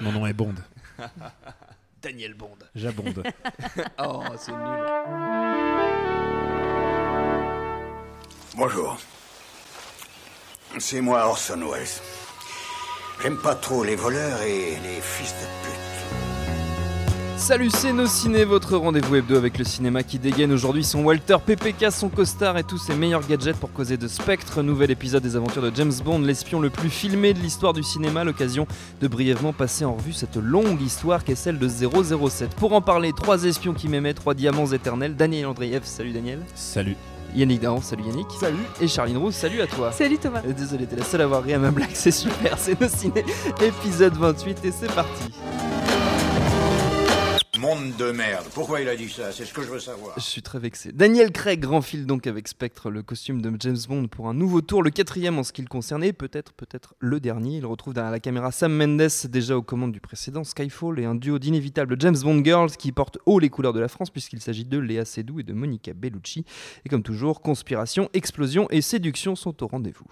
Mon nom est Bond. Daniel Bond. J'abonde. oh, c'est nul. Bonjour. C'est moi Orson Welles. J'aime pas trop les voleurs et les fils de pute. Salut, c'est Nos Ciné, votre rendez-vous hebdo avec le cinéma qui dégaine aujourd'hui son Walter PPK, son costard et tous ses meilleurs gadgets pour causer de Spectre. Nouvel épisode des aventures de James Bond, l'espion le plus filmé de l'histoire du cinéma. L'occasion de brièvement passer en revue cette longue histoire qu'est celle de 007. Pour en parler, trois espions qui m'aimaient, trois diamants éternels. Daniel Andreev, salut Daniel. Salut. Yannick Dahan, salut Yannick. Salut. Et Charline Roux, salut à toi. Salut Thomas. Désolé, t'es la seule à avoir ri à ma blague, c'est super, c'est Nos Ciné, épisode 28 et c'est parti. Monde de merde. Pourquoi il a dit ça? C'est ce que je veux savoir. Je suis très vexé. Daniel Craig renfile donc avec Spectre le costume de James Bond pour un nouveau tour, le quatrième en ce qui le concernait, peut-être peut-être le dernier. Il retrouve derrière la caméra Sam Mendes, déjà aux commandes du précédent Skyfall, et un duo d'inévitables James Bond Girls qui portent haut les couleurs de la France puisqu'il s'agit de Léa Seydoux et de Monica Bellucci. Et comme toujours, conspiration, explosion et séduction sont au rendez-vous.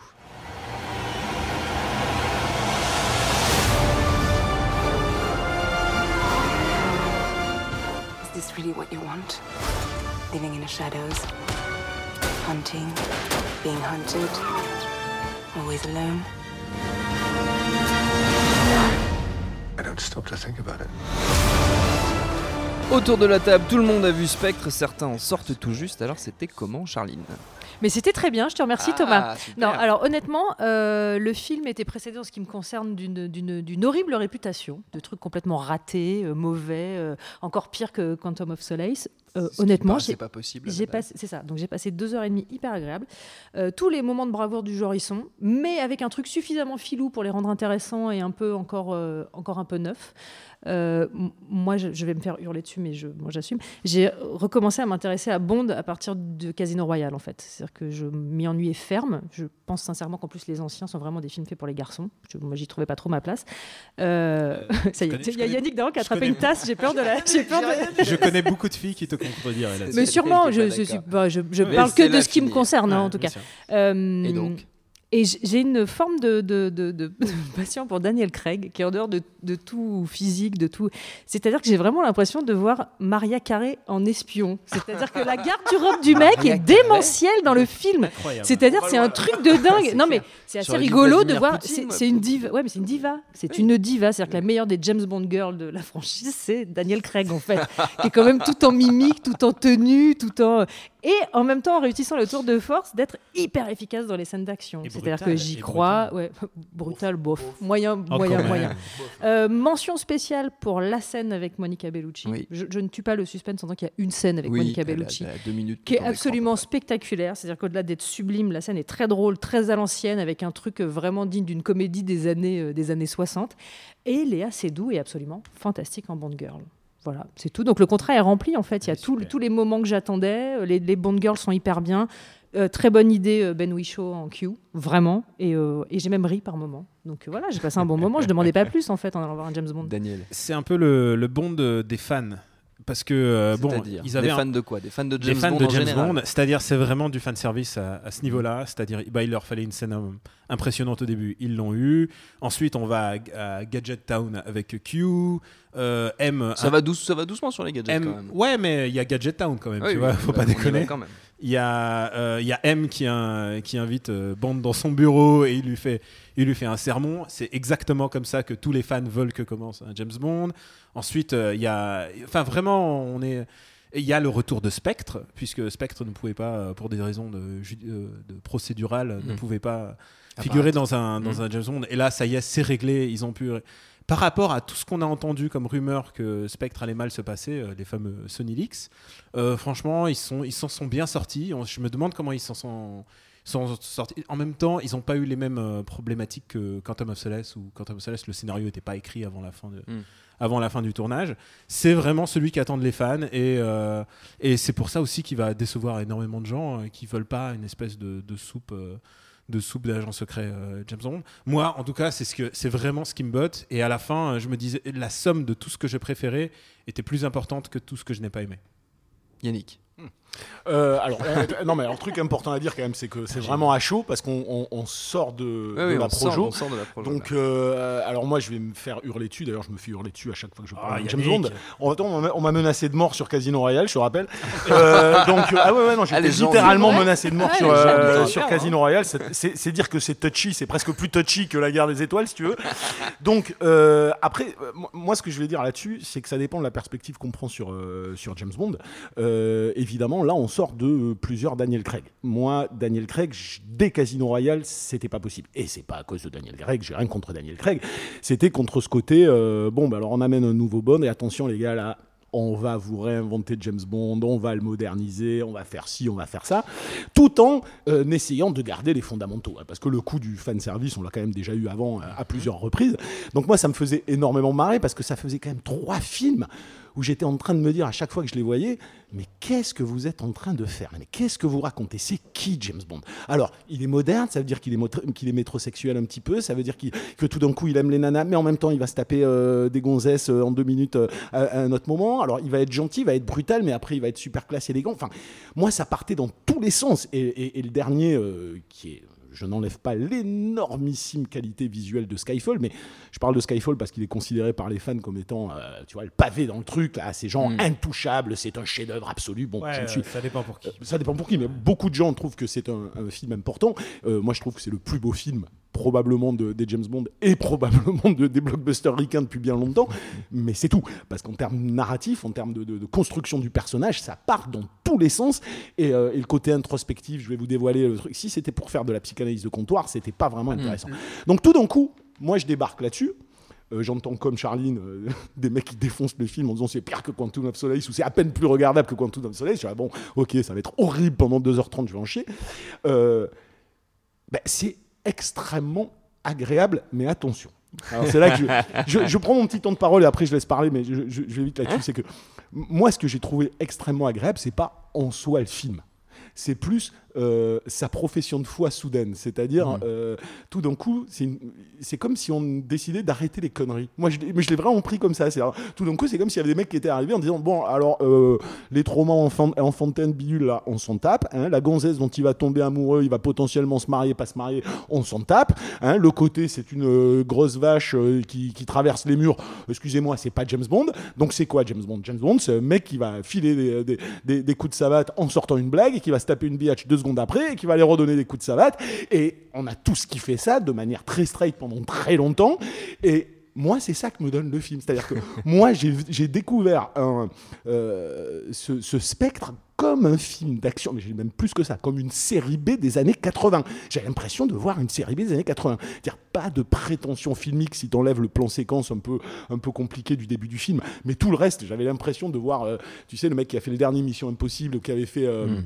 Really what you want? Living in the shadows, hunting, being hunted, always alone. I don't stop to think about it. Autour de la table, tout le monde a vu Spectre, certains en sortent tout juste, alors c'était comment Charline? Mais c'était très bien, je te remercie Ah, Thomas. super. Non, alors honnêtement, euh, le film était précédé en ce qui me concerne d'une- horrible réputation, de trucs complètement ratés, euh, mauvais, euh, encore pire que Quantum of Solace. Honnêtement, c'est pas possible. J'ai passé, c'est ça. Donc j'ai passé deux heures et demie hyper agréables. Tous les moments de bravoure du genre y sont, mais avec un truc suffisamment filou pour les rendre intéressants et un peu encore, encore un peu neuf. Euh, moi, je, je vais me faire hurler dessus, mais je, moi j'assume. J'ai recommencé à m'intéresser à Bond à partir de Casino Royale, en fait. C'est-à-dire que je m'y ennuyais ferme. Je pense sincèrement qu'en plus les anciens sont vraiment des films faits pour les garçons. Je- moi, j'y trouvais pas trop ma place. Euh, ça y est, connais- il y a Yannick Dahan qui a attrapé une tasse. J'ai peur de la. J'ai peur de. Je connais beaucoup de filles qui te contrediraient là-dessus. Mais sûrement, je, je, parle que de ce qui me concerne, hein, Ouais, en tout cas. Euh, Et donc et j'ai une forme de, de, de, de- de passion pour Daniel Craig, qui est en dehors de, de tout physique, de tout. C'est-à-dire que j'ai vraiment l'impression de voir Maria Carré en espion. C'est-à-dire que la garde-robe du mec Maria est démentielle dans le film. Incroyable. C'est-à-dire, c'est un truc de dingue. Non, mais c'est assez rigolo de voir. C'est une diva. Ouais, mais c'est une diva. C'est une diva. C'est-à-dire que la meilleure des James Bond girls de la franchise, c'est Daniel Craig, en fait, qui est quand même tout en mimique, tout en tenue, tout en. Et en même temps, en réussissant le tour de force d'être hyper efficace dans les scènes d'action. C'est-à-dire que j'y crois. Ouais, brutal, bof. Moyen, Encore moyen, moyen. Euh, mention spéciale pour la scène avec Monica Bellucci. Oui. Je, je ne tue pas le suspense en tant qu'il y a une scène avec Oui, Monica Bellucci deux minutes qui est absolument spectaculaire. C'est-à-dire qu'au-delà d'être sublime, la scène est très drôle, très à l'ancienne, avec un truc vraiment digne d'une comédie des années, euh, des années 60. Et Léa Seydoux est absolument fantastique en Bond Girl. Voilà, c'est tout. Donc le contrat est rempli en fait. Il y a tout- super. tous les moments que j'attendais. Les, les Bond Girls sont hyper bien. Euh, très bonne idée, euh, Ben Whishaw en Q, vraiment. Et, euh, et j'ai même ri par moment. Donc euh, voilà, j'ai passé un bon moment. Je demandais pas plus en fait en allant voir un James Bond. Daniel. C'est un peu le, le Bond de- des fans. Parce que, euh, bon, ils avaient des un- fans de quoi? Des fans de des James fans Bond de James. Bond, c'est-à-dire c'est vraiment du fan service à, à ce niveau-là, c'est-à-dire bah, il leur fallait une scène euh, impressionnante au début, ils l'ont eu. Ensuite on va à, à Gadget Town avec Q, euh, M. Ça un- va, douce, ça va doucement sur les gadgets M- quand même. ouais, mais il y a Gadget Town quand même, Oui, tu oui, vois, oui, faut bah, pas déconner. quand même. Il y, a, euh, il y a M qui, un- qui invite euh, Bond dans son bureau et il lui fait, il lui fait un sermon. C'est exactement comme ça que tous les fans veulent que commence un James Bond. Ensuite, euh, il y a. Enfin, vraiment, on est. Il y a le retour de Spectre, puisque Spectre ne pouvait pas, euh, pour des raisons de, ne Mm. pouvait pas figurer Apparaître. dans un, dans Mm. un James Bond. Et là, ça y est, c'est réglé. Ils ont pu. Par rapport à tout ce qu'on a entendu comme rumeur que Spectre allait mal se passer, euh, les fameux Sony Leaks, euh, franchement, ils sont, ils s'en sont bien sortis. Je me demande comment ils s'en sont, sont sortis. En même temps, ils n'ont pas eu les mêmes euh, problématiques que Quantum of Solace, où Quantum of Solace, le scénario n'était pas écrit avant la fin de, Mm. avant la fin du tournage. C'est vraiment celui qu'attendent les fans et, euh, et c'est pour ça aussi qu'il va décevoir énormément de gens euh, qui veulent pas une espèce de, de soupe. De soupe d'agent secret euh, James Bond. Moi, en tout cas, c'est ce que c'est vraiment ce qui me botte. Et à la fin, euh, je me disais, la somme de tout ce que je préférais était plus importante que tout ce que je n'ai pas aimé. Yannick. Euh, alors, euh, non, mais alors, truc important à dire quand même, c'est que c'est vraiment à chaud parce qu'on on- on sort de, Ouais, de oui, la on sort, projo. on sort de la projo, Donc, euh, alors moi, je vais me faire hurler dessus. D'ailleurs, je me fais hurler dessus à chaque fois que je parle Ah, de James. Bond. On, m'a- menacé de mort sur Casino Royale, je te rappelle. Euh, donc, ah ouais, ouais, non, j'ai Ah, littéralement menacé de mort Ah, sur, gens Casino Royale. C'est- dire que c'est touchy, c'est presque plus touchy que la guerre des étoiles, si tu veux. Donc, après, moi- ce que je vais dire là-dessus, c'est que ça dépend de la perspective qu'on prend sur, sur James Bond. Euh, là, on sort de euh, plusieurs Daniel Craig. Moi, Daniel Craig, dès Casino Royale, c'était pas possible. Et c'est pas à cause de Daniel Craig, j'ai rien contre Daniel Craig. C'était contre ce côté, euh, bon, bah, alors on amène un nouveau Bond, et attention, les gars, là. On va vous réinventer James Bond, on va le moderniser, on va faire ci, on va faire ça, tout en euh, essayant de garder les fondamentaux. hein, parce que le coup du fan service, on l'a quand même déjà eu avant euh, à plusieurs reprises. Donc moi, ça me faisait énormément marrer parce que ça faisait quand même trois films où j'étais en train de me dire à chaque fois que je les voyais, mais qu'est-ce que vous êtes en train de faire? Mais qu'est-ce que vous racontez? C'est qui James Bond? Alors, il est moderne, ça veut dire qu'il est, est métrosexuel un petit peu, ça veut dire que tout d'un coup il aime les nanas, mais en même temps il va se taper euh, des gonzesses euh, en deux minutes euh, à, un autre moment. Alors, il va être gentil, il va être brutal, mais après il va être super classe, élégant. Enfin, moi, ça partait dans tous les sens. Et, et- et le dernier, qui est je n'enlève pas l'énormissime qualité visuelle de Skyfall, mais je parle de Skyfall parce qu'il est considéré par les fans comme étant, euh, tu vois, le pavé dans le truc, là, ces gens Mm. intouchables, c'est un chef-d'œuvre absolu. Bon, Ouais, je suis ça dépend pour qui. ça dépend pour qui, mais beaucoup de gens trouvent que c'est un, un film important. Euh, moi, je trouve que c'est le plus beau film probablement de, des James Bond et probablement de, des blockbusters ricains depuis bien longtemps. Mais c'est tout. Parce qu'en termes narratifs, en termes de, construction du personnage, ça part dans tous les sens. Et, euh, et le côté introspectif, je vais vous dévoiler le truc. Si c'était pour faire de la psychanalyse de comptoir, c'était pas vraiment intéressant. Donc tout d'un coup, moi, je débarque là-dessus. Euh, J'entends comme Charline euh, des mecs qui défoncent le film en disant c'est pire que Quantum of Solace ou c'est à peine plus regardable que Quantum of Solace. Je dis, ah bon, ok, ça va être horrible pendant 2h30, je vais en chier. Euh, ben, c'est extrêmement agréable, mais attention. Alors c'est là que je, je- je prends mon petit temps de parole et après je laisse parler, mais je, je- vais vite là-dessus. C'est que moi, ce que j'ai trouvé extrêmement agréable, c'est pas en soi le film. C'est plus euh, sa profession de foi soudaine. C'est-à-dire, euh, tout d'un coup, c'est comme si on décidait d'arrêter les conneries. Moi, je, mais je l'ai vraiment pris comme ça. Tout d'un coup, c'est comme s'il y avait des mecs qui étaient arrivés en disant Bon, alors, euh, les traumas enfant, enfantaines bidule, là, on s'en tape. hein. la gonzesse dont il va tomber amoureux, il va potentiellement se marier, pas se marier, on s'en tape. hein. le côté, c'est une euh, grosse vache qui, qui traverse les murs. Excusez-moi, c'est pas James Bond. Donc, c'est quoi James Bond? James Bond, c'est un mec qui va filer des, des- des- des coups de savate en sortant une blague et qui va se taper une biatch deux secondes après et qui va aller redonner des coups de savate. Et on a tous kiffé ça de manière très straight pendant très longtemps. Et moi, c'est ça que me donne le film. C'est-à-dire que moi, j'ai découvert un, euh, ce, ce spectre comme un film d'action, mais j'ai même plus que ça, comme une série B des années 80. J'ai l'impression de voir une série B des années 80. C'est-à-dire pas de prétention filmique si t'enlèves le plan séquence un peu, un peu compliqué du début du film, mais tout le reste, j'avais l'impression de voir, euh, tu sais, le mec qui a fait le dernier Mission Impossible, ou qui avait fait... euh, euh,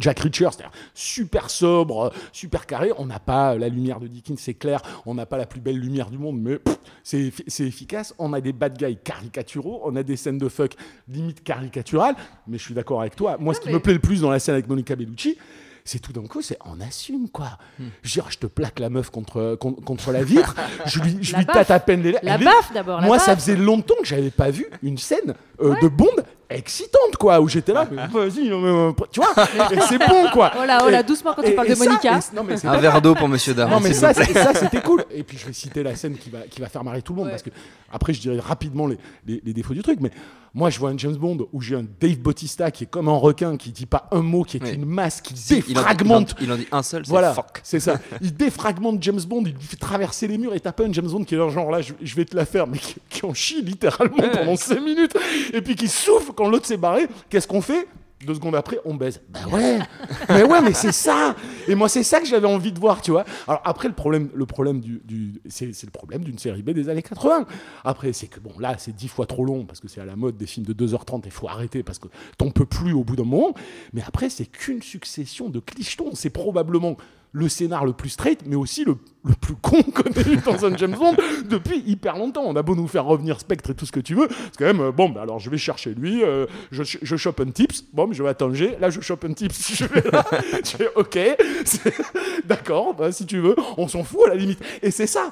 Jack Reacher, c'est-à-dire super sobre, euh, super carré. On n'a pas euh, la lumière de Dickens, c'est clair. On n'a pas la plus belle lumière du monde, mais c'est effi- c'est efficace. On a des bad guys caricaturaux, on a des scènes de fuck limite caricaturales. Mais je suis d'accord avec toi. Moi, ce qui mais- me plaît le plus dans la scène avec Monica Bellucci, c'est tout d'un coup, c'est on assume quoi. Je veux dire, je te plaque la meuf contre, contre, contre la vitre, je lui, je La lui tâte à peine les La elle est- baffe d'abord. la moi, ça faisait longtemps que j'avais pas vu une scène euh, de Bond excitante, quoi, où j'étais là, mais vas-y, non, mais, euh, tu vois, et c'est bon, quoi. Oh là, oh là, doucement quand et- tu parles de ça, Monica. et- non, mais c'est Un verre d'eau pour Monsieur Daron. non mais ça, c'était cool. Et puis je vais citer la scène qui va, qui va faire marrer tout le monde Ouais. parce que après je dirais rapidement les, les- les défauts du truc. Mais moi je vois un James Bond où j'ai un Dave Bautista qui est comme un requin qui dit pas un mot, qui est Oui. une masse qui Si, il en- défragmente. Il en, il en dit un seul, c'est Voilà, fuck. c'est ça. Il défragmente James Bond, il lui fait traverser les murs et t'as pas un James Bond qui est genre là, je, je vais te la faire, mais qui, qui en chie littéralement pendant 5 minutes et puis qui souffle quand l'autre s'est barré. Qu'est-ce qu'on fait? Deux secondes après, on baise. Ben ouais, mais ouais, mais c'est ça. Et moi, c'est ça que j'avais envie de voir, tu vois. Alors après, le problème, le problème du, du- c'est, le problème d'une série B des années 80. Après, c'est que bon, là, c'est dix fois trop long parce que c'est à la mode des films de 2h30 et faut arrêter parce que t'en peux plus au bout d'un moment. Mais après, c'est qu'une succession de clichetons. C'est probablement le scénar le plus straight, mais aussi le, le plus con qu'on ait eu dans un James Bond depuis hyper longtemps. On a beau nous faire revenir Spectre et tout ce que tu veux, c'est quand même, euh, bon, bah alors je vais chercher lui, euh, je, je chope un tips, bon, je vais à Tanger, là je chope un tips, je vais là, je fais ok, d'accord, bah, si tu veux, on s'en fout à la limite. Et c'est ça.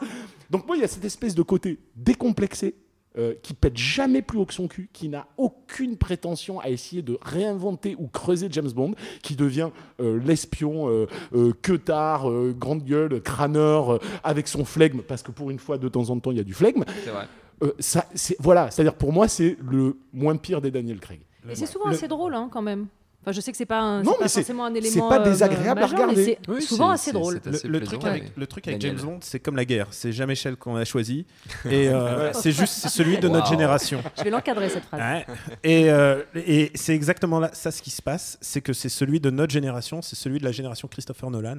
Donc moi, il y a cette espèce de côté décomplexé, euh, qui pète jamais plus haut que son cul, qui n'a aucune prétention à essayer de réinventer ou creuser James Bond, qui devient euh, l'espion euh, euh, queutard, euh, grande gueule, crâneur, euh, avec son flegme, parce que pour une fois, de temps en temps, il y a du flegme. C'est vrai. Euh, ça, c'est- voilà, c'est-à-dire pour moi, c'est le moins pire des Daniel Craig. Et c'est souvent Le- assez drôle hein, quand même. Enfin, je sais que c'est pas, un, Non, c'est pas c'est- forcément un c'est élément pas euh, désagréable à majeur, mais regarder. c'est Oui, souvent c'est- assez c'est- drôle. c'est Le, truc avec, ouais. le truc avec Daniel. James Bond, c'est comme la guerre. C'est jamais Shell qu'on a choisi. Et euh, c'est juste c'est celui de notre génération. Je vais l'encadrer cette phrase. Ouais. Et, euh, et c'est exactement là, ça ce qui se passe, c'est que c'est celui de notre génération, c'est celui de la génération Christopher Nolan.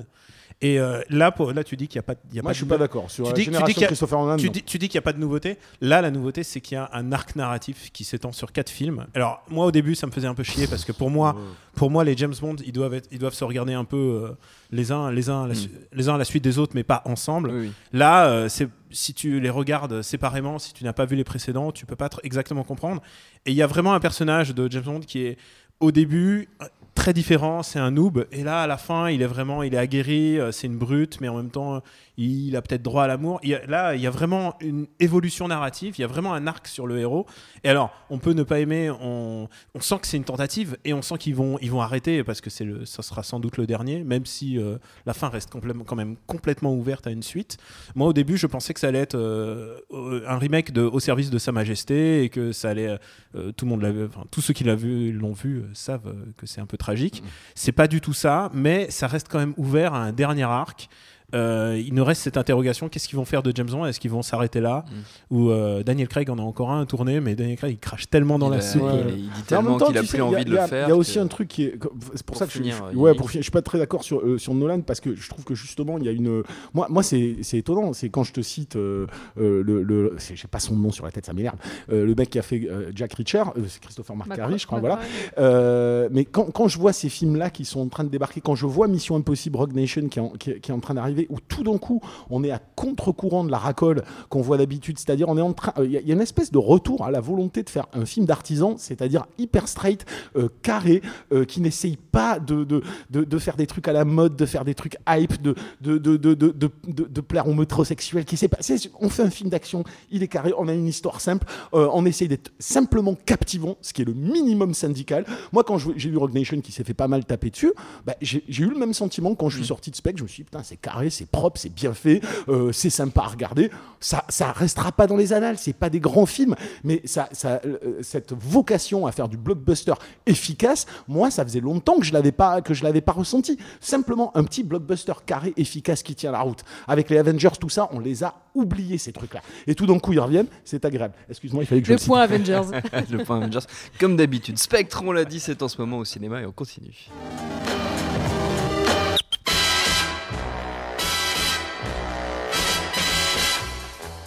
Et euh, là, pour, là, tu dis qu'il n'y a pas, il y a Moi, pas je suis de pas d'accord. Sur Tu la dis- tu dis génération qu'il y a- Tu dis, tu dis qu'il n'y a pas de nouveauté. Là, la nouveauté, c'est qu'il y a un arc narratif qui s'étend sur quatre films. Alors, moi, au début, ça me faisait un peu chier parce que pour moi, pour moi, les James Bond, ils doivent, être- ils doivent se regarder un peu euh, les, uns, les, uns à la Mm. les uns à la suite des autres, mais pas ensemble. Oui, oui. Là, euh, c'est si tu les regardes séparément, si tu n'as pas vu les précédents, tu peux pas exactement comprendre. Et il y a vraiment un personnage de James Bond qui est au début très différent, c'est un noob, et là à la fin, il est vraiment, il est aguerri, euh, c'est une brute, mais en même temps, il a peut-être droit à l'amour. Là, il y a vraiment une évolution narrative, il y a vraiment un arc sur le héros. Et alors, on peut ne pas aimer, on, on sent que c'est une tentative, et on sent qu'ils vont, ils vont arrêter parce que c'est ça sera sans doute le dernier, même si euh, la fin reste quand même complètement ouverte à une suite. Moi, au début, je pensais que ça allait être euh, euh, un remake de Au service de Sa Majesté et que ça allait. euh, tout le monde l'avait. Enfin, tous ceux qui l'ont vu, l'ont vu savent que c'est un peu tragique. C'est pas du tout ça, mais ça reste quand même ouvert à un dernier arc. Euh, il nous reste cette interrogation qu'est-ce qu'ils vont faire de James Bond? Est-ce qu'ils vont s'arrêter là? Ou euh, Daniel Craig en a encore un à tourner, mais Daniel Craig il crache tellement dans Il la a- soupe. il- euh, il dit tellement qu'il a plus sais, envie a- de le a- faire. Il y a aussi que- un truc qui est. C'est pour Pour ça que je, finir, je- euh, ouais, Yannick. pour finir, je suis pas très d'accord sur, euh, sur Nolan parce que je trouve que justement, il y a une. Moi, moi c'est c'est étonnant. C'est quand je te cite euh, euh, le. le J'ai pas son nom sur la tête, ça m'énerve. Euh, le mec qui a fait euh, Jack Reacher, euh, c'est Christopher McQuarrie, je crois, voilà. Euh, mais quand, quand je vois ces films-là qui sont en train de débarquer, quand je vois Mission Impossible Rogue Nation qui est en, qui est- qui est en train d'arriver, où tout d'un coup on est à contre-courant de la racole qu'on voit d'habitude, c'est-à-dire on est en train, il y, a- il y a une espèce de retour à la volonté de faire un film d'artisan, c'est-à-dire hyper straight, euh, carré, euh, qui n'essaye pas de, de, de, de faire des trucs à la mode, de faire des trucs hype, de, de, de, plaire aux métrosexuels, qui sait pas. On fait un film d'action, il est carré, on a une histoire simple, euh, on essaye d'être simplement captivant, ce qui est le minimum syndical. Moi, quand j'ai vu Rogue Nation qui s'est fait pas mal taper dessus, bah, j'ai j'ai eu le même sentiment quand je suis sorti de Spec. Je me suis dit, putain, c'est carré, c'est propre, c'est bien fait, euh, c'est sympa à regarder. Ça, ça restera pas dans les annales, c'est pas des grands films, mais ça, ça, euh, cette vocation à faire du blockbuster efficace, moi, ça faisait longtemps que je l'avais pas, que je l'avais pas ressenti. Simplement un petit blockbuster carré, efficace qui tient la route. Avec les Avengers, tout ça, on les a oubliés ces trucs-là. Et tout d'un coup, ils reviennent, c'est agréable. Excuse-moi, il fallait que je Le point Avengers. le point Avengers. Comme d'habitude, Spectre, on l'a dit, c'est en ce moment au cinéma et on continue.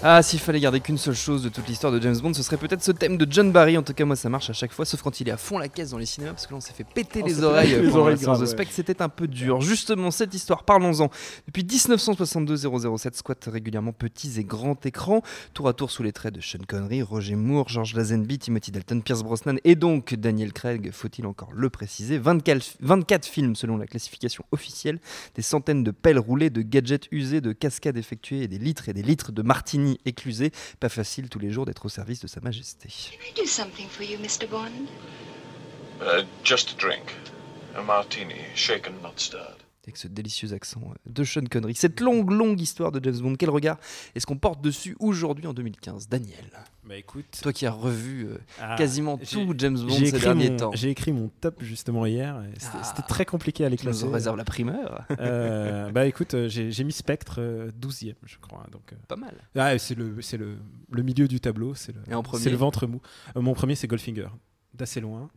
Ah, s'il fallait garder qu'une seule chose de toute l'histoire de James Bond, ce serait peut-être ce thème de John Barry. En tout cas, moi, ça marche à chaque fois, sauf quand il est à fond la caisse dans les cinémas, parce que là, on s'est fait péter On les oreilles péter les pendant oreilles la séance de ouais. C'était un peu dur. Justement, cette histoire, parlons-en. Depuis 1962-007 squatte régulièrement petits et grands écrans, tour à tour sous les traits de Sean Connery, Roger Moore, George Lazenby, Timothy Dalton, Pierce Brosnan et donc Daniel Craig, faut-il encore le préciser. 24, 24 films selon la classification officielle, des centaines de pelles roulées, de gadgets usés, de cascades effectuées et des litres et des litres de martini éclusés. Pas facile tous les jours d'être au service de Sa Majesté. Can I do something for you, Mr. Bond? Uh, just a drink. A martini, shaken, not stirred. Avec ce délicieux accent euh, de Sean Connery. Cette longue, longue histoire de James Bond, quel regard est-ce qu'on porte dessus aujourd'hui en 2015 Daniel, Bah écoute, toi qui as revu euh, ah, quasiment tout James Bond j'ai ces écrit derniers mon- temps. J'ai écrit mon top justement hier. C'était Ah. c'était très compliqué à les nous classer. en réserves la primeur Euh, bah écoute, euh, j'ai mis Spectre euh, 12e, je crois. Donc, euh, Pas mal. ah, c'est le, c'est le, le milieu du tableau, c'est le, ventre mou. Euh, mon premier, c'est Goldfinger, d'assez loin.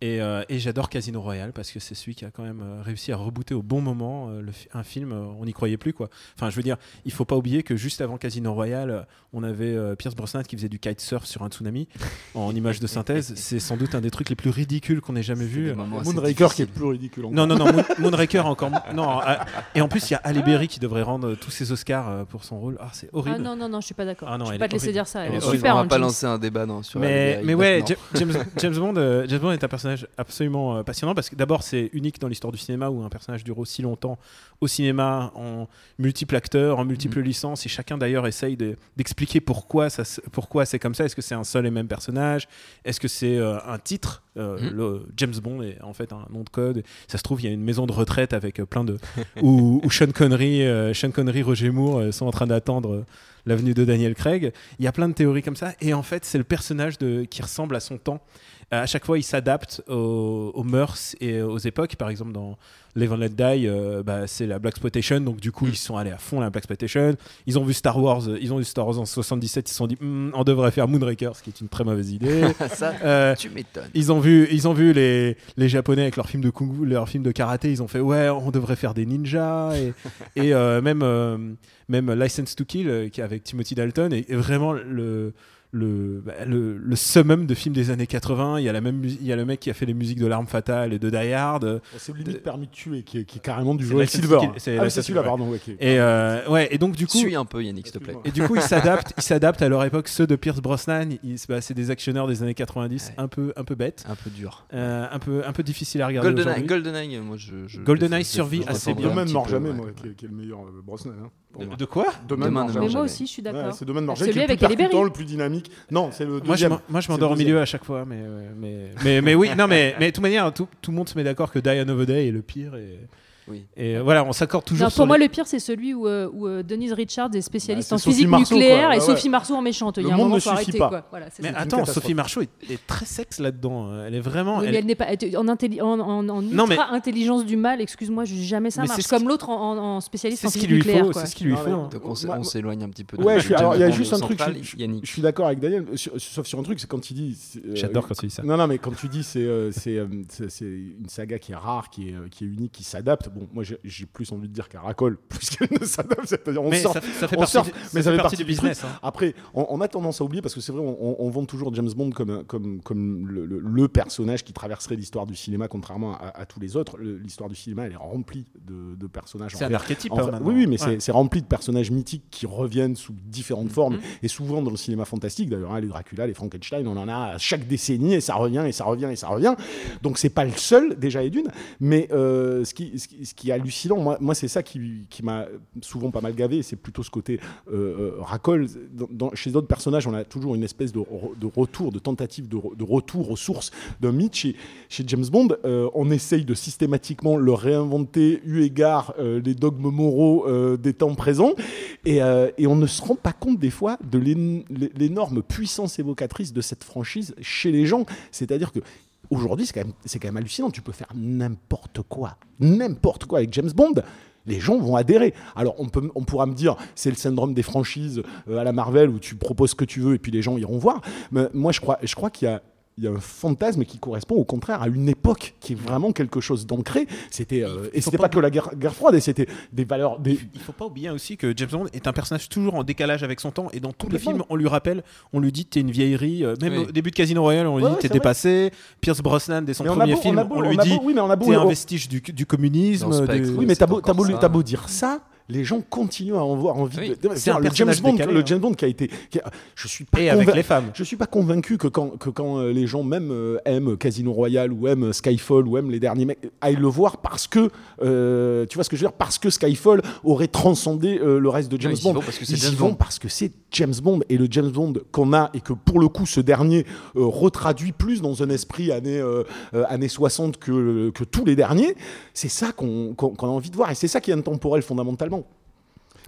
Et, euh, et j'adore Casino Royale parce que c'est celui qui a quand même euh, réussi à rebooter au bon moment euh, le fi- un film. euh, on n'y croyait plus quoi. Enfin, je veux dire, il faut pas oublier que juste avant Casino Royale, on avait euh, Pierce Brosnan qui faisait du kitesurf sur un tsunami en image de synthèse. C'est sans doute un des trucs les plus ridicules qu'on ait jamais vu. Moonraker qui est plus ridicule encore. Non, non, non, Moon- Moonraker encore. Non, ah, et en plus, il y a Halle Berry qui devrait rendre tous ses Oscars euh, pour son rôle. Ah, c'est horrible. Ah non, non, non, je suis pas d'accord. Ah non, je peux pas te laisser horrible. dire ça. Elle est super on va en pas lancer un débat non, sur mais, mais ouais, James, James Bond, euh, James Bond est un personnage personnage absolument euh, passionnant parce que d'abord c'est unique dans l'histoire du cinéma où un personnage dure aussi longtemps au cinéma en multiples acteurs, en multiples licences et chacun d'ailleurs essaye de- d'expliquer pourquoi ça pourquoi c'est comme ça. Est-ce que c'est un seul et même personnage? Est-ce que c'est euh, un titre? Euh, Mhm. le James Bond est en fait un nom de code. Ça se trouve il y a une maison de retraite avec plein de où, où Sean Connery, euh, Sean Connery, Roger Moore euh, sont en train d'attendre l'avenue de Daniel Craig. Il y a plein de théories comme ça. Et en fait, c'est le personnage de, qui ressemble à son temps. À chaque fois, il s'adapte aux, aux mœurs et aux époques. Par exemple, dans Live and Let Die, euh, bah, c'est la Black Exploitation. Donc, du coup, ils sont allés à fond la Black Exploitation. Ils ont vu Star Wars. euh, Ils ont vu Star Wars en 77. Ils se sont dit, Hmm, on devrait faire Moonraker, ce qui est une très mauvaise idée. Ça, Euh, tu m'étonnes. ils ont vu, ils ont vu les, les Japonais avec leurs films de kung fu, leurs films de karaté. Ils ont fait ouais, on devrait faire des ninjas et, et euh, même même License to Kill qui avec Timothy Dalton est, est vraiment le le, bah, le, le summum de films des années 80. Il y a la même, il y a le mec qui a fait les musiques de l'arme fatale et de Die Hard. C'est limite permis de tuer qui est, qui est carrément du Joel Silver. C'est Ah, celui-là, pardon. Et euh, ouais, et donc du coup, Suis un peu Yannick, s'il te plaît. Et du coup, ils s'adaptent, ils s'adaptent à leur époque. Ceux de Pierce Brosnan, bah, c'est des actionneurs des années 90, Ouais. un peu, un peu bêtes, Un peu dur. euh, un peu, un peu difficile à regarder GoldenEye. GoldenEye, moi je. je GoldenEye survit assez bien. mord peu, jamais, moi, qui est, le meilleur euh, Brosnan. De, de quoi Demain Demain mord Mais moi aussi, je suis Ouais, d'accord. c'est Demain Celui jamais, qui est le plus le plus dynamique. Non, c'est le Moi je, deuxième. m'en- moi, je m'endors au milieu à chaque fois, mais, euh, mais, mais, mais oui, non, mais, mais de toute manière, tout, tout le monde se met d'accord que Die Another Day est le pire. Et, Oui. et euh, voilà, on s'accorde toujours Non, sur pour moi, les- le pire, c'est celui où, euh, où, euh, Denise Richards est spécialiste Bah, en c'est Sophie physique Marceau, nucléaire quoi. et Ouais, Sophie. Marceau en méchante. Il y Le a un monde moment, ne faut suffit arrêter. pas. Quoi. Voilà, Mais attends. Sophie Marceau est, est très sexe là-dedans. Elle est vraiment. Oui, elle- mais elle n'est pas en, intelli- en, en, en Non, mais- ultra intelligence du mal. Excuse-moi, je- jamais ça Mais c'est marche. Comme l'autre en, en- en spécialiste en physique nucléaire. C'est ce qu'il lui faut. mais- hein. Donc on Moi- on s'éloigne un petit peu de Ouais, il y a juste un truc, je, suis d'accord avec Daniel, sur- sauf sur un truc, c'est quand il dit. euh, J'adore quand tu dis ça. Non, non, mais quand tu dis c'est une saga qui est rare, qui est, qui est unique, qui s'adapte, bon, moi j'ai plus envie de dire qu'elle racole plus qu'elle ne s'adapte. C'est-à-dire, on Mais sort. ça, ça fait on partie, du- mais ça fait partie partie du business. hein. Après, on, on a tendance à oublier parce que c'est vrai, on, on vend toujours James Bond comme, comme, comme le, le- le personnage qui traverserait l'histoire du cinéma, contrairement à, à tous les autres. L'histoire du cinéma, elle est remplie de, de personnages. en C'est un archétype. Enfin, hein, oui, oui, mais Ouais. c'est- rempli de personnages mythiques qui reviennent sous différentes formes Mhm. et souvent dans le cinéma fantastique. D'ailleurs, hein, les Dracula, les Frankenstein, on en a à chaque décennie et ça revient et ça revient et ça revient. Donc c'est pas le seul déjà et d'une, mais euh, ce, qui, ce, qui, ce qui est hallucinant, moi, c'est ça qui, m'a souvent pas mal gavé. C'est plutôt ce côté euh, euh, racole. Chez d'autres personnages, on a toujours une espèce de, re- de retour, de tentative de, re- de retour aux sources d'un mythe. Chez, James Bond, euh, on essaye de systématiquement le réinventer eu égard euh, les dogmes moraux des temps présents. Et, et on ne se rend pas compte des fois de l'én- l'énorme puissance évocatrice de cette franchise chez les gens. C'est-à-dire que aujourd'hui, c'est quand, même- quand même hallucinant. Tu peux faire n'importe quoi, n'importe quoi avec James Bond. Les gens vont adhérer. Alors, on, peut, on pourra me dire, c'est le syndrome des franchises euh, à la Marvel où tu proposes ce que tu veux et puis les gens iront voir. Mais moi, je crois, je crois qu'il y a, il y a un fantasme qui correspond au contraire à une époque qui est vraiment quelque chose d'ancré. C'était euh, et c'était pas pas que la guerre, guerre froide, et c'était des valeurs, des, Il faut pas oublier aussi que James Bond est un personnage toujours en décalage avec son temps et dans tous les films on lui rappelle, on lui dit t'es une vieillerie, euh, même Oui. au début de Casino Royale on lui Ouais, dit ouais, t'es dépassé, Pierce Brosnan dès son Mais premier beau- film on a beau- on lui on dit oui, t'es un vestige du, du communisme. Dans Spectre, de- Oui, mais t'as beau, beau- beau dire ça, les gens continuent à en avoir envie. Oui. de- C'est un le James Bond, décalé, le hein. James Bond qui a été. qui a- je suis pas et avec les femmes. Je suis pas convaincu que quand, que quand euh, les gens même euh, aiment Casino Royale ou aiment Skyfall ou aiment les derniers mecs aillent le voir parce que euh, tu vois ce que je veux dire? Parce que Skyfall aurait transcendé euh, le reste de James Bond. vont parce que c'est Ils y James vont Bond. parce que c'est James Bond et le James Bond qu'on a et que pour le coup ce dernier euh, retraduit plus dans un esprit années euh, euh, années 60 que que tous les derniers. C'est ça qu'on qu'on- qu'on a envie de voir et c'est ça qui est intemporel fondamentalement.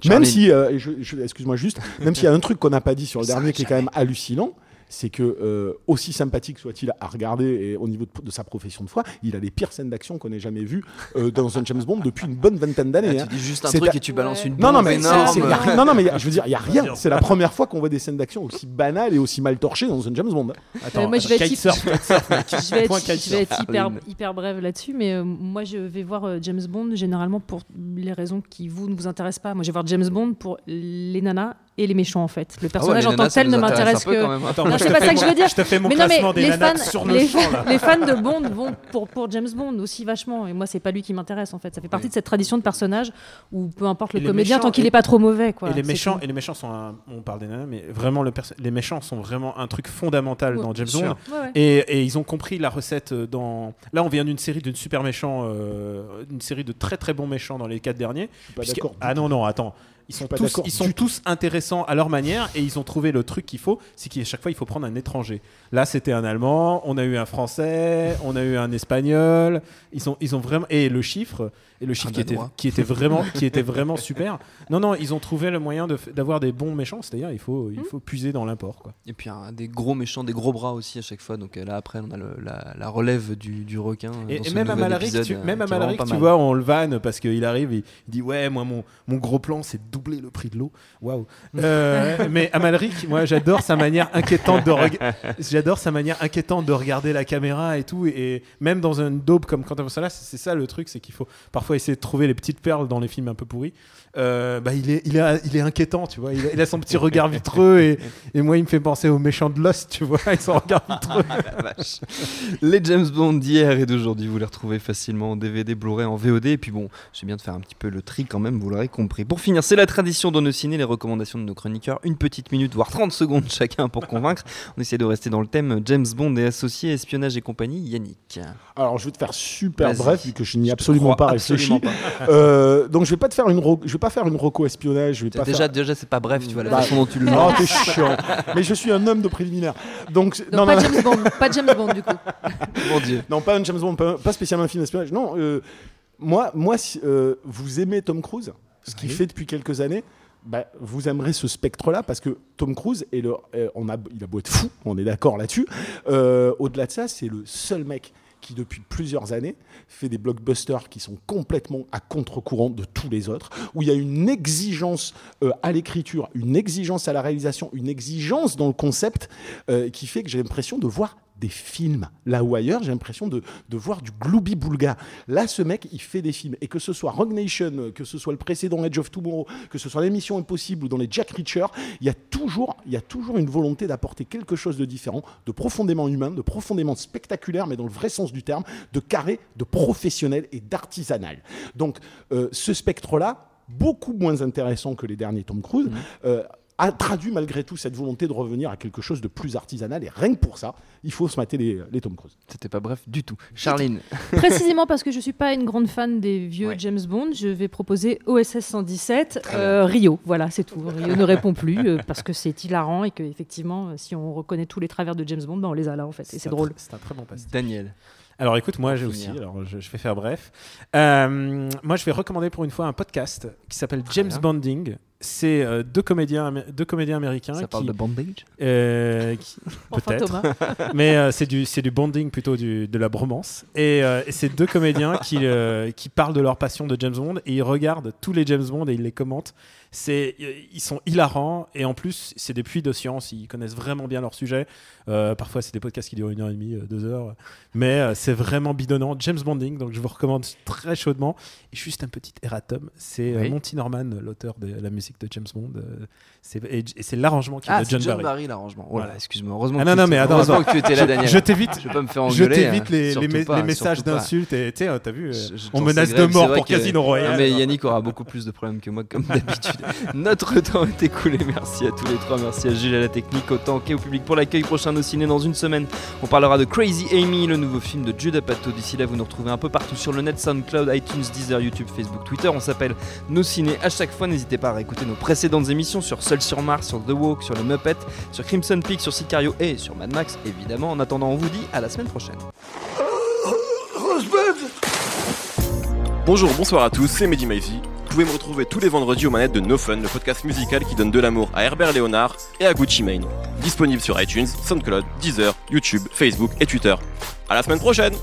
Même si, euh, je- je- excuse-moi juste, même s'il y a un truc qu'on n'a pas dit sur le dernier qui est quand même hallucinant, c'est que euh, aussi sympathique soit-il à regarder et au niveau de, de sa profession de foi, il a les pires scènes d'action qu'on ait jamais vues euh, dans un James Bond depuis une bonne vingtaine d'années. Là, hein. tu dis juste un C'est truc et tu balances une Non, bombe non, mais énorme. a non, non, mais y a- je veux dire, il y a rien. C'est la première fois qu'on voit des scènes d'action aussi banales et aussi mal torchées dans un James Bond. Attends, Euh, moi, je vais être hyper- kitesurf, mec. je vais Point être, je vais kitesurf. être hyper, brève là-dessus, mais euh, moi je vais voir euh, James Bond généralement pour les raisons qui vous ne vous intéressent pas. Moi je vais voir James Bond pour les nanas et les méchants en fait. Le Ah ouais, personnage en tant que tel ne m'intéresse que. Attends, Non, c'est pas ça que je veux dire. Je te fais mon Mais non, mais classement des les fans, sur le les, champ là. les fans de Bond vont pour, pour James Bond aussi vachement. Et moi, c'est pas lui qui m'intéresse en fait. Ça fait partie Oui. de cette tradition de personnage où peu importe le Et comédien, tant qu'il est pas trop mauvais. Quoi. et les méchants et les méchants sont un- on parle des nanas mais vraiment le perso- les méchants sont vraiment un truc fondamental Ouais, dans James Bond sûr. Ouais, ouais. et, et ils ont compris la recette euh, dans là on vient d'une série d'une super méchant euh, une série de très très bons méchants dans les quatre derniers ah non non attends ils sont tous d'accord ils sont du tous intéressants à leur manière et ils ont trouvé le truc qu'il faut c'est qu'à chaque fois il faut prendre un étranger là c'était un allemand on a eu un français on a eu un espagnol ils sont ils ont vraiment et le chiffre et le chiffre qui était, Danois. qui était vraiment qui était vraiment super non non ils ont trouvé le moyen de d'avoir des bons méchants c'est-à-dire il faut il faut puiser dans l'import Et puis un, des gros méchants, des gros bras aussi à chaque fois. Donc euh, là après on a le- la, la relève du, du requin. euh, Et, dans et ce même à Malaric, épisode, tu, euh, même à Malaric, tu vois, on le vanne parce qu'il arrive, il, il dit ouais, moi mon, mon gros plan c'est de doubler le prix de l'eau. Waouh. Euh, mais à Malaric, moi j'adore sa manière inquiétante de j'adore sa manière inquiétante de regarder la caméra et tout. Et même dans un daube comme Quentin Fossala, c'est c'est ça le truc, c'est qu'il faut parfois essayer de trouver les petites perles dans les films un peu pourris. Euh, bah, il, est, il, est, il est inquiétant, tu vois. Il a, il a son petit regard vitreux et, et moi il me fait penser aux méchants de Lost, tu vois, avec son regard vitreux. La vache. Les James Bond d'hier et d'aujourd'hui, vous les retrouvez facilement en DVD, Blu-ray, en VOD. Et puis bon, j'ai bien de faire un petit peu le tri quand même, vous l'aurez compris. Pour finir, c'est la tradition dans nos ciné, les recommandations de nos chroniqueurs. Une petite minute, voire 30 secondes chacun pour convaincre. On essaie de rester dans le thème James Bond et associés, espionnage et compagnie. Yannick. Alors, je vais te faire super bref, vu que je n'y ai absolument pas réfléchi. absolument pas. Euh, donc, je vais pas te faire une, ro- je vais pas faire une roco espionnage. Je vais pas Déjà, faire... déjà c'est pas bref, tu vois, la Bah, façon dont tu le Non, t'es chiant. Mais je suis un homme de préliminaire. Donc, Donc non, pas, non, James Bond, pas James Bond du coup. Mon Dieu. non, pas un James Bond, pas, pas spécialement un film d'espionnage. Non, euh, moi, moi, si euh, vous aimez Tom Cruise, ce qu'il Oui. fait depuis quelques années. Bah, vous aimerez ce spectre-là parce que Tom Cruise, est le, euh, on a, il a beau être fou, on est d'accord là-dessus. euh, Au-delà de ça, c'est le seul mec qui, depuis plusieurs années, fait des blockbusters qui sont complètement à contre-courant de tous les autres, où il y a une exigence euh, à l'écriture, une exigence à la réalisation, une exigence dans le concept qui fait que j'ai l'impression de voir des films. Là ou ailleurs, j'ai l'impression de, de voir du gloubi boulga. Là, ce mec, il fait des films. Et que ce soit Rogue Nation, que ce soit le précédent Edge of Tomorrow, que ce soit l'émission Impossible ou dans les Jack Reacher, il y a toujours, il y a toujours une volonté d'apporter quelque chose de différent, de profondément humain, de profondément spectaculaire, mais dans le vrai sens du terme, de carré, de professionnel et d'artisanal. Donc, euh, ce spectre-là, beaucoup moins intéressant que les derniers Tom Cruise, euh, a traduit malgré tout cette volonté de revenir à quelque chose de plus artisanal. Et rien que pour ça, il faut se mater les, les Tom Cruise. C'était pas bref du tout. Charline. Précisément parce que je suis pas une grande fan des vieux Ouais. James Bond, je vais proposer OSS 117 euh, Rio. Voilà, c'est tout. Rio ne répond plus euh, parce que c'est hilarant et que effectivement, euh, si on reconnaît tous les travers de James Bond, ben, on les a là en fait. Et c'est drôle. C'est un très bon passe. Daniel. Alors écoute, moi j'ai aussi, alors je, je vais faire bref. Euh, moi je vais recommander pour une fois un podcast qui s'appelle James. Bonding. C'est euh, deux, comédiens, deux comédiens américains Ça parle qui, de bandage euh, qui- Enfin, peut-être, Thomas. mais euh, c'est du c'est du bonding plutôt du, de la bromance. Et, euh, et c'est deux comédiens qui euh, qui parlent de leur passion de James Bond et ils regardent tous les James Bond et ils les commentent. C'est ils sont hilarants et en plus c'est des puits de science. Ils connaissent vraiment bien leur sujet. Euh, parfois c'est des podcasts qui durent une heure et demie, deux heures, mais euh, c'est vraiment bidonnant. James Bonding, donc je vous recommande très chaudement. Et juste un petit erratum, c'est Oui. Monty Norman, l'auteur de la musique de James Bond. euh, c'est- et, et c'est l'arrangement qui est Ah, de c'est John, John Barry. Barry, l'arrangement. Oh là, Voilà. excuse-moi. Heureusement, Ah non, non, mais attends, heureusement attends. que tu étais là, Daniel. Je t'évite. Je pas me faire Je engueuler. t'évite hein. les, les, Surtout mes- pas, les messages d'insultes et tu sais, euh, t'as vu, euh, Je- je on menace de mort pour Casino Royale. Mais Yannick aura beaucoup plus de problèmes que moi, comme d'habitude. Notre temps est écoulé. Merci à tous les trois. Merci à Gilles à la technique, autant qu'au public pour l'accueil prochain au ciné dans une semaine. On parlera de Crazy Amy, le nouveau film de Judah Pato. D'ici là, vous nous retrouvez un peu partout sur le net, SoundCloud, iTunes, Deezer, YouTube, Facebook, Twitter. On s'appelle Nos Ciné à chaque fois. N'hésitez pas à réécouter nos précédentes émissions sur Seul sur Mars, sur The Walk, sur le Muppet, sur Crimson Peak, sur Sicario et sur Mad Max, évidemment. En attendant, on vous dit à la semaine prochaine. Bonjour, bonsoir à tous, c'est Mehdi Maizy. Vous pouvez me retrouver tous les vendredis aux manettes de No Fun, le podcast musical qui donne de l'amour à Herbert Léonard et à Gucci Mane. Disponible sur iTunes, SoundCloud, Deezer, YouTube, Facebook et Twitter. À la semaine prochaine